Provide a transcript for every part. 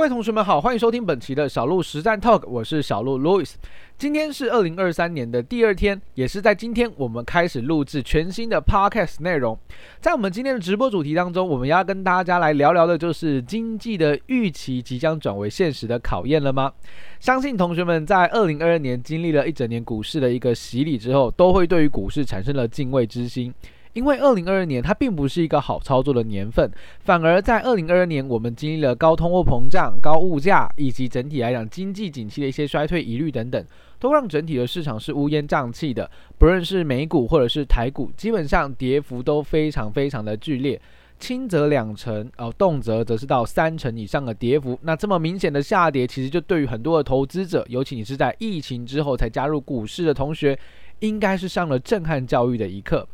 各位同学们好，欢迎收听本期的小鹿实战 Talk，我是小鹿 Louis。今天是二零二三年的第二天，也是在今天我们开始录制全新的 Podcast 内容。在我们今天的直播主题当中，我们要跟大家来聊聊的就是经济的预期即将转为现实的考验了吗？相信同学们在二零二二年经历了一整年股市的一个洗礼之后，都会对于股市产生了敬畏之心。因为二零二二年它并不是一个好操作的年份，反而在二零二二年我们经历了高通货膨胀、高物价以及整体来讲经济景气的一些衰退疑虑等等，都让整体的市场是乌烟瘴气的。不论是美股或者是台股，基本上跌幅都非常非常的剧烈，轻则两成，哦，动辄则是到三成以上的跌幅。那这么明显的下跌，其实就对于很多的投资者，尤其你是在疫情之后才加入股市的同学，应该是上了震撼教育的一课。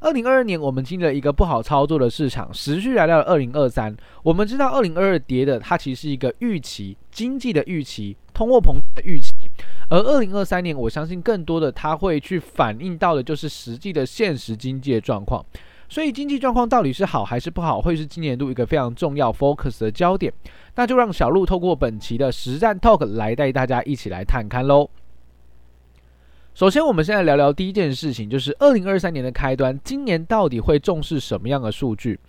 二零二二年，我们经历了一个不好操作的市场，持续来到了二零二三。我们知道，二零二二跌的它其实是一个预期，经济的预期，通货膨胀的预期。而二零二三年，我相信更多的它会去反映到的就是实际的现实经济的状况。所以，经济状况到底是好还是不好，会是今年度一个非常重要 focus 的焦点。那就让小鹿透过本期的实战 talk 来带大家一起来探看喽。首先，我们现在聊聊第一件事情，就是二零二三年的开端，今年到底会重视什么样的数据？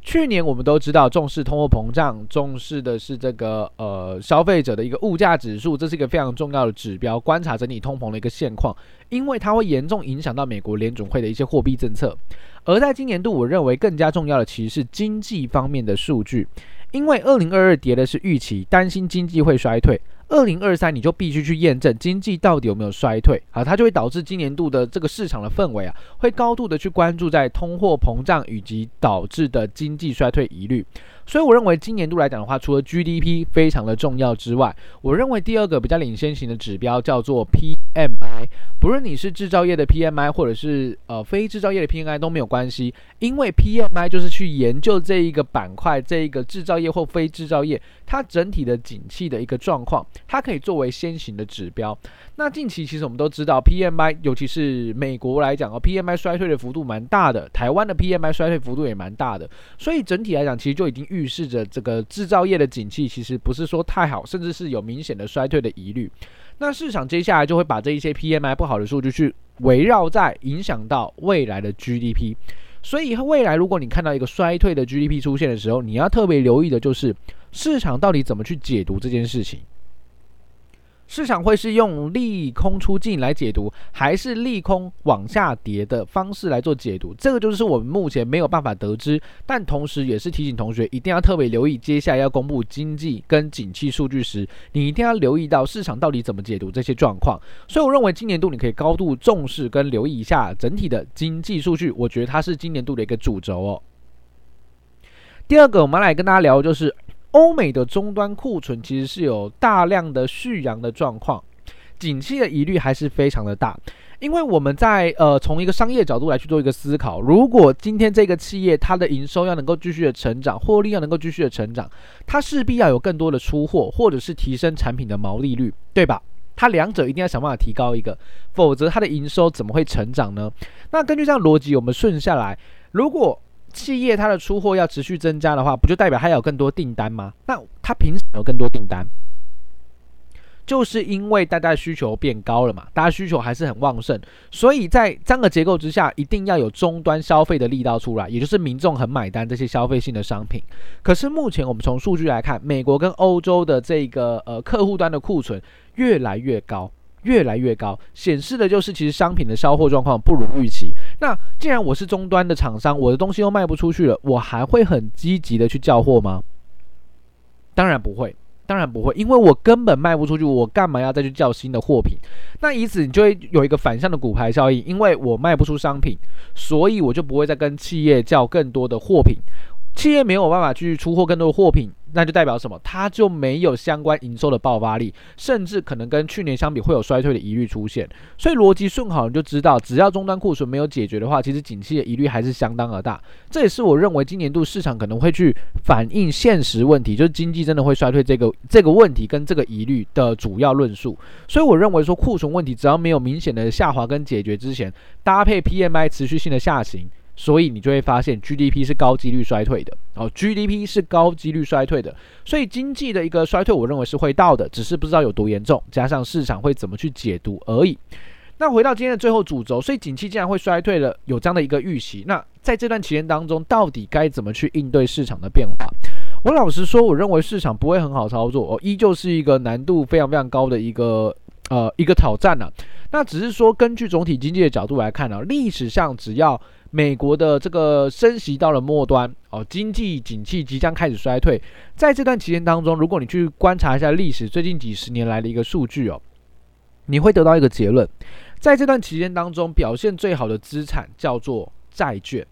去年我们都知道重视通货膨胀，重视的是这个呃消费者的一个物价指数，这是一个非常重要的指标，观察整体通膨的一个现况，因为它会严重影响到美国联准会的一些货币政策。而在今年度，我认为更加重要的其实是经济方面的数据，因为二零二二跌的是预期，担心经济会衰退。二零二三，你就必须去验证经济到底有没有衰退啊，它就会导致今年度的这个市场的氛围啊，会高度的去关注在通货膨胀以及导致的经济衰退疑虑。所以我认为今年度来讲的话，除了 GDP 非常的重要之外，我认为第二个比较领先型的指标叫做 PMI，不论你是制造业的 PMI 或者是呃非制造业的 PMI 都没有关系，因为 PMI 就是去研究这一个板块、这一个制造业或非制造业它整体的景气的一个状况。它可以作为先行的指标。那近期其实我们都知道，PMI 尤其是美国来讲哦，PMI 衰退的幅度蛮大的，台湾的 PMI 衰退幅度也蛮大的。所以整体来讲，其实就已经预预示着这个制造业的景气其实不是说太好，甚至是有明显的衰退的疑虑。那市场接下来就会把这一些 PMI 不好的数据去围绕在影响到未来的 GDP。所以未来如果你看到一个衰退的 GDP 出现的时候，你要特别留意的就是市场到底怎么去解读这件事情。市场会是用利空出尽来解读，还是利空往下跌的方式来做解读？这个就是我们目前没有办法得知，但同时也是提醒同学一定要特别留意，接下来要公布经济跟景气数据时，你一定要留意到市场到底怎么解读这些状况。所以我认为今年度你可以高度重视跟留意一下整体的经济数据，我觉得它是今年度的一个主轴哦。第二个，我们来跟大家聊就是。欧美的终端库存其实是有大量的续阳的状况，景气的疑虑还是非常的大。因为我们在呃从一个商业角度来去做一个思考，如果今天这个企业它的营收要能够继续的成长，获利要能够继续的成长，它势必要有更多的出货，或者是提升产品的毛利率，对吧？它两者一定要想办法提高一个，否则它的营收怎么会成长呢？那根据这样逻辑，我们顺下来，如果企业它的出货要持续增加的话，不就代表它有更多订单吗？那它凭什么有更多订单？就是因为大家需求变高了嘛，大家需求还是很旺盛，所以在这样的结构之下，一定要有终端消费的力道出来，也就是民众很买单这些消费性的商品。可是目前我们从数据来看，美国跟欧洲的这个呃客户端的库存越来越高。越来越高，显示的就是其实商品的销货状况不如预期。那既然我是终端的厂商，我的东西又卖不出去了，我还会很积极的去叫货吗？当然不会，当然不会，因为我根本卖不出去，我干嘛要再去叫新的货品？那以此你就会有一个反向的骨牌效应，因为我卖不出商品，所以我就不会再跟企业叫更多的货品。企业没有办法去出货更多的货品，那就代表什么？它就没有相关营收的爆发力，甚至可能跟去年相比会有衰退的疑虑出现。所以逻辑顺好，你就知道，只要终端库存没有解决的话，其实景气的疑虑还是相当的大。这也是我认为今年度市场可能会去反映现实问题，就是经济真的会衰退这个这个问题跟这个疑虑的主要论述。所以我认为说库存问题只要没有明显的下滑跟解决之前，搭配 PMI 持续性的下行。所以你就会发现 GDP 是高几率衰退的哦，GDP 是高几率衰退的，所以经济的一个衰退，我认为是会到的，只是不知道有多严重，加上市场会怎么去解读而已。那回到今天的最后主轴，所以景气竟然会衰退了，有这样的一个预期，那在这段期间当中，到底该怎么去应对市场的变化？我老实说，我认为市场不会很好操作哦，依旧是一个难度非常非常高的一个呃一个挑战呢、那只是说，根据总体经济的角度来看呢、历史上只要美国的这个升息到了末端哦，经济景气即将开始衰退，在这段期间当中，如果你去观察一下历史最近几十年来的一个数据哦，你会得到一个结论。在这段期间当中，表现最好的资产叫做债券，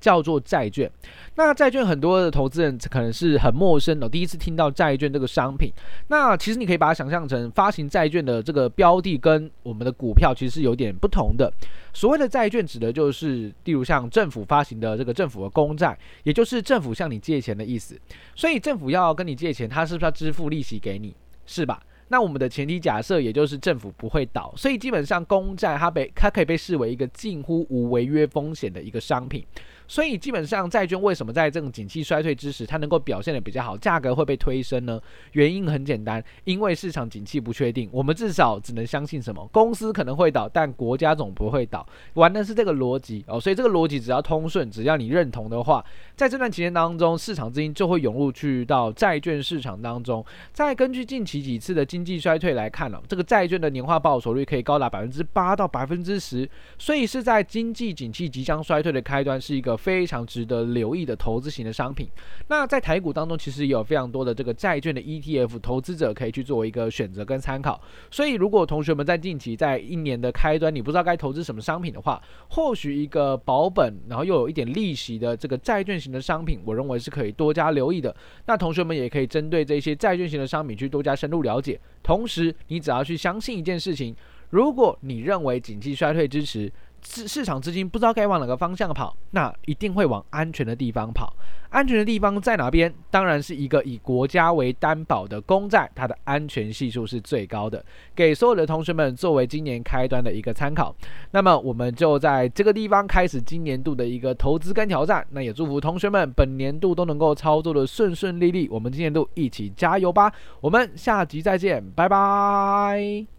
叫做债券。那债券很多的投资人可能是很陌生的，第一次听到债券这个商品。那其实你可以把它想象成发行债券的这个标的跟我们的股票其实是有点不同的。所谓的债券指的就是，例如像政府发行的这个政府的公债，也就是政府向你借钱的意思。所以政府要跟你借钱，他是不是要支付利息给你？是吧？那我们的前提假设，也就是政府不会倒，所以基本上公债它被它可以被视为一个近乎无违约风险的一个商品。所以基本上债券为什么在这种景气衰退之时，它能够表现的比较好，价格会被推升呢？原因很简单，因为市场景气不确定，我们至少只能相信什么？公司可能会倒，但国家总不会倒，玩的是这个逻辑哦。所以这个逻辑只要通顺，只要你认同的话，在这段期间当中，市场资金就会涌入去到债券市场当中。再根据近期几次的经济衰退来看了，这个债券的年化报酬率可以高达百分之八到百分之十，所以是在经济景气即将衰退的开端，是一个。非常值得留意的投资型的商品。那在台股当中，其实也有非常多的这个债券的 ETF，投资者可以去作为一个选择跟参考。所以，如果同学们在近期在一年的开端，你不知道该投资什么商品的话，或许一个保本，然后又有一点利息的这个债券型的商品，我认为是可以多加留意的。那同学们也可以针对这些债券型的商品去多加深入了解。同时，你只要去相信一件事情：如果你认为景气衰退支持，市市场资金不知道该往哪个方向跑，那一定会往安全的地方跑。安全的地方在哪边？当然是一个以国家为担保的公债，它的安全系数是最高的。给所有的同学们作为今年开端的一个参考。那么我们就在这个地方开始今年度的一个投资跟挑战。那也祝福同学们本年度都能够操作的顺顺利利。我们今年度一起加油吧！我们下集再见，拜拜。